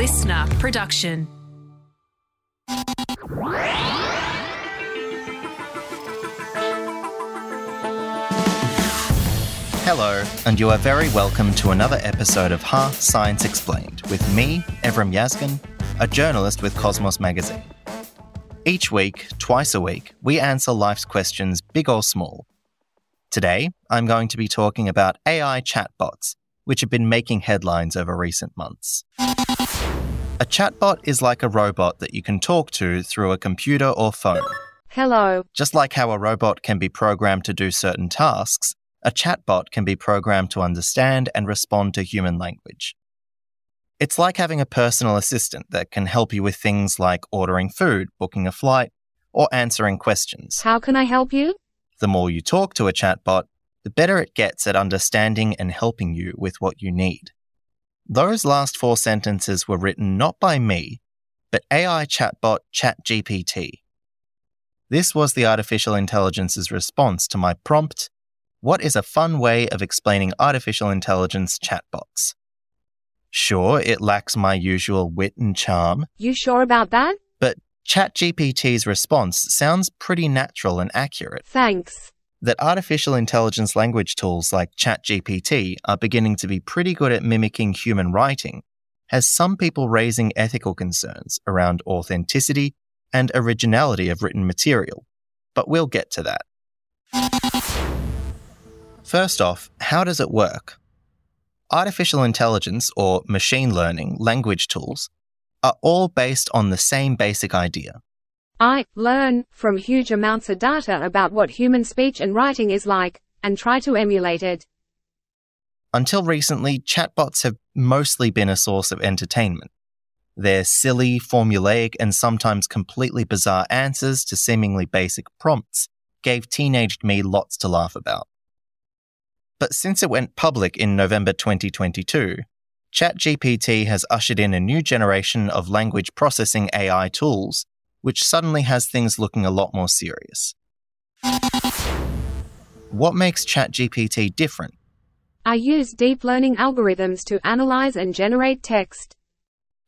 listener production. Hello, and you are very welcome to another episode of Ha Science Explained with me, Evrim Yazgin, a journalist with Cosmos Magazine. Each week, twice a week, we answer life's questions, big or small. Today, I'm going to be talking about AI chatbots, which have been making headlines over recent months. A chatbot is like a robot that you can talk to through a computer or phone. Hello. Just like how a robot can be programmed to do certain tasks, a chatbot can be programmed to understand and respond to human language. It's like having a personal assistant that can help you with things like ordering food, booking a flight, or answering questions. How can I help you? The more you talk to a chatbot, the better it gets at understanding and helping you with what you need. Those last four sentences were written not by me, but AI chatbot ChatGPT. This was the artificial intelligence's response to my prompt What is a fun way of explaining artificial intelligence chatbots? Sure, it lacks my usual wit and charm, You sure about that? but ChatGPT's response sounds pretty natural and accurate. Thanks. That artificial intelligence language tools like ChatGPT are beginning to be pretty good at mimicking human writing has some people raising ethical concerns around authenticity and originality of written material. But we'll get to that. First off, how does it work? Artificial intelligence or machine learning language tools are all based on the same basic idea. I learn from huge amounts of data about what human speech and writing is like, and try to emulate it. Until recently, chatbots have mostly been a source of entertainment. Their silly, formulaic, and sometimes completely bizarre answers to seemingly basic prompts gave teenaged me lots to laugh about. But since it went public in November 2022, ChatGPT has ushered in a new generation of language processing AI tools, which suddenly has things looking a lot more serious. What makes ChatGPT different? I use deep learning algorithms to analyze and generate text.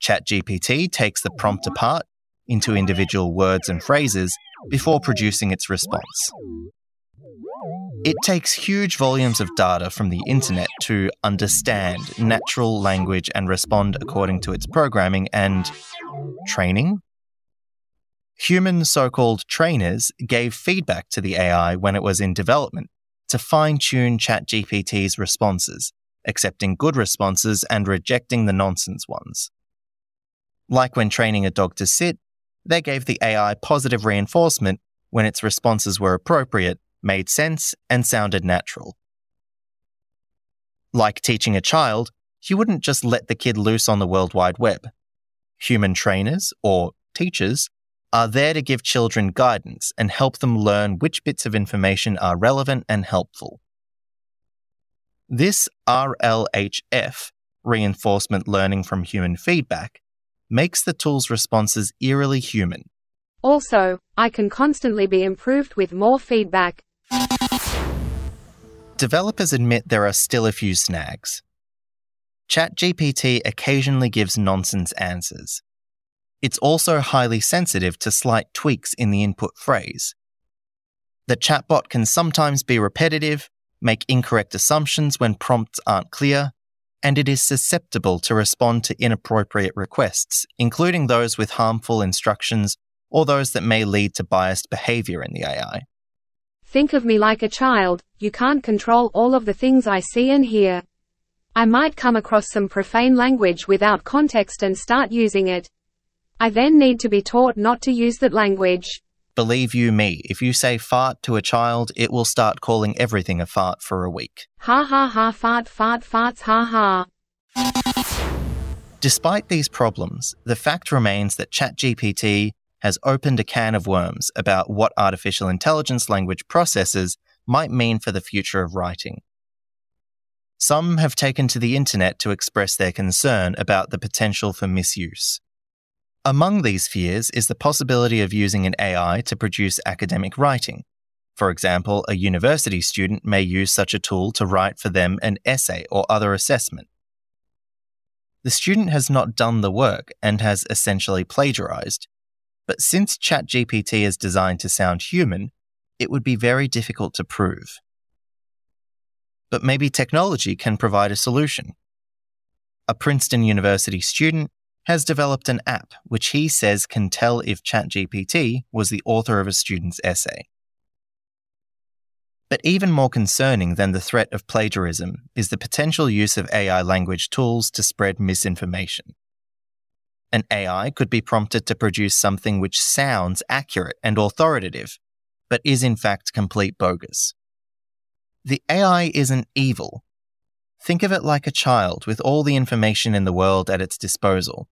ChatGPT takes the prompt apart into individual words and phrases before producing its response. It takes huge volumes of data from the internet to understand natural language and respond according to its programming and training. Human so called trainers gave feedback to the AI when it was in development to fine tune ChatGPT's responses, accepting good responses and rejecting the nonsense ones. Like when training a dog to sit, they gave the AI positive reinforcement when its responses were appropriate, made sense, and sounded natural. Like teaching a child, you wouldn't just let the kid loose on the World Wide Web. Human trainers, or teachers, are there to give children guidance and help them learn which bits of information are relevant and helpful. This RLHF, reinforcement learning from human feedback, makes the tool's responses eerily human. Also, I can constantly be improved with more feedback. Developers admit there are still a few snags. ChatGPT occasionally gives nonsense answers. It's also highly sensitive to slight tweaks in the input phrase. The chatbot can sometimes be repetitive, make incorrect assumptions when prompts aren't clear, and it is susceptible to respond to inappropriate requests, including those with harmful instructions or those that may lead to biased behavior in the AI. Think of me like a child, you can't control all of the things I see and hear. I might come across some profane language without context and start using it. I then need to be taught not to use that language. Believe you me, if you say fart to a child, it will start calling everything a fart for a week. Ha ha ha fart fart farts ha ha. Despite these problems, the fact remains that ChatGPT has opened a can of worms about what artificial intelligence language processors might mean for the future of writing. Some have taken to the internet to express their concern about the potential for misuse. Among these fears is the possibility of using an AI to produce academic writing. For example, a university student may use such a tool to write for them an essay or other assessment. the student has not done the work and has essentially plagiarized. But since ChatGPT is designed to sound human, it would be very difficult to prove. But maybe technology can provide a solution. A Princeton University student has developed an app which he says can tell if ChatGPT was the author of a student's essay. But even more concerning than the threat of plagiarism is the potential use of AI language tools to spread misinformation. An AI could be prompted to produce something which sounds accurate and authoritative, but is in fact complete bogus. The AI isn't evil. Think of it like a child with all the information in the world at its disposal.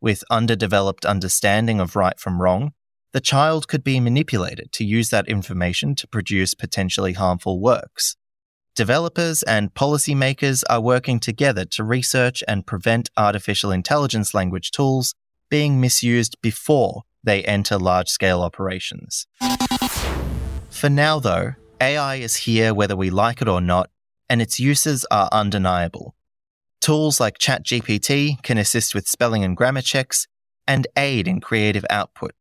With underdeveloped understanding of right from wrong, the child could be manipulated to use that information to produce potentially harmful works. Developers and policymakers are working together to research and prevent artificial intelligence language tools being misused before they enter large scale operations. For now, though, AI is here whether we like it or not, and its uses are undeniable. Tools like ChatGPT can assist with spelling and grammar checks and aid in creative output.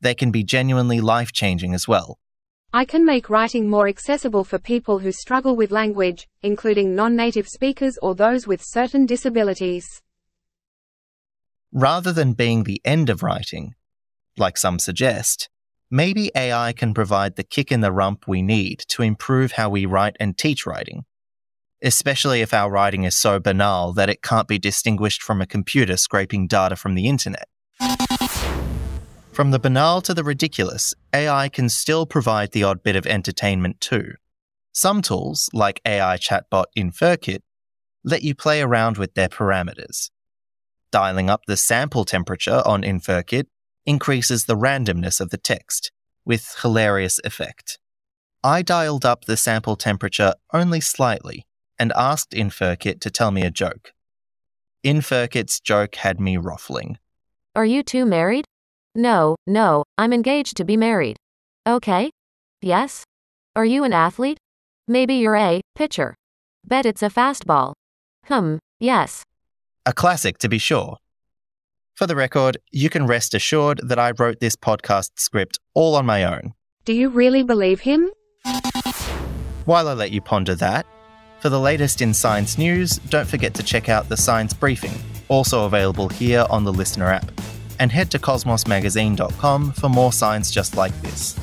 They can be genuinely life changing as well. I can make writing more accessible for people who struggle with language, including non-native speakers or those with certain disabilities. Rather than being the end of writing, like some suggest, maybe AI can provide the kick in the rump we need to improve how we write and teach writing, especially if our writing is so banal that it can't be distinguished from a computer scraping data from the internet. From the banal to the ridiculous, AI can still provide the odd bit of entertainment too. Some tools, like AI chatbot InferKit, let you play around with their parameters. Dialing up the sample temperature on InferKit increases the randomness of the text, with hilarious effect. I dialed up the sample temperature only slightly and asked InferKit to tell me a joke. InferKit's joke had me ruffling. Are you two married? No, no, I'm engaged to be married. Okay? Yes? Are you an athlete? Maybe you're a pitcher. Bet it's a fastball. Hmm, yes. A classic, to be sure. For the record, you can rest assured that I wrote this podcast script all on my own. Do you really believe him? While I let you ponder that, for the latest in science news, don't forget to check out the Science Briefing, also available here on the Listener app and head to cosmosmagazine.com for more science just like this.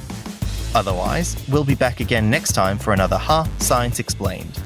Otherwise, we'll be back again next time for another Ha Science Explained.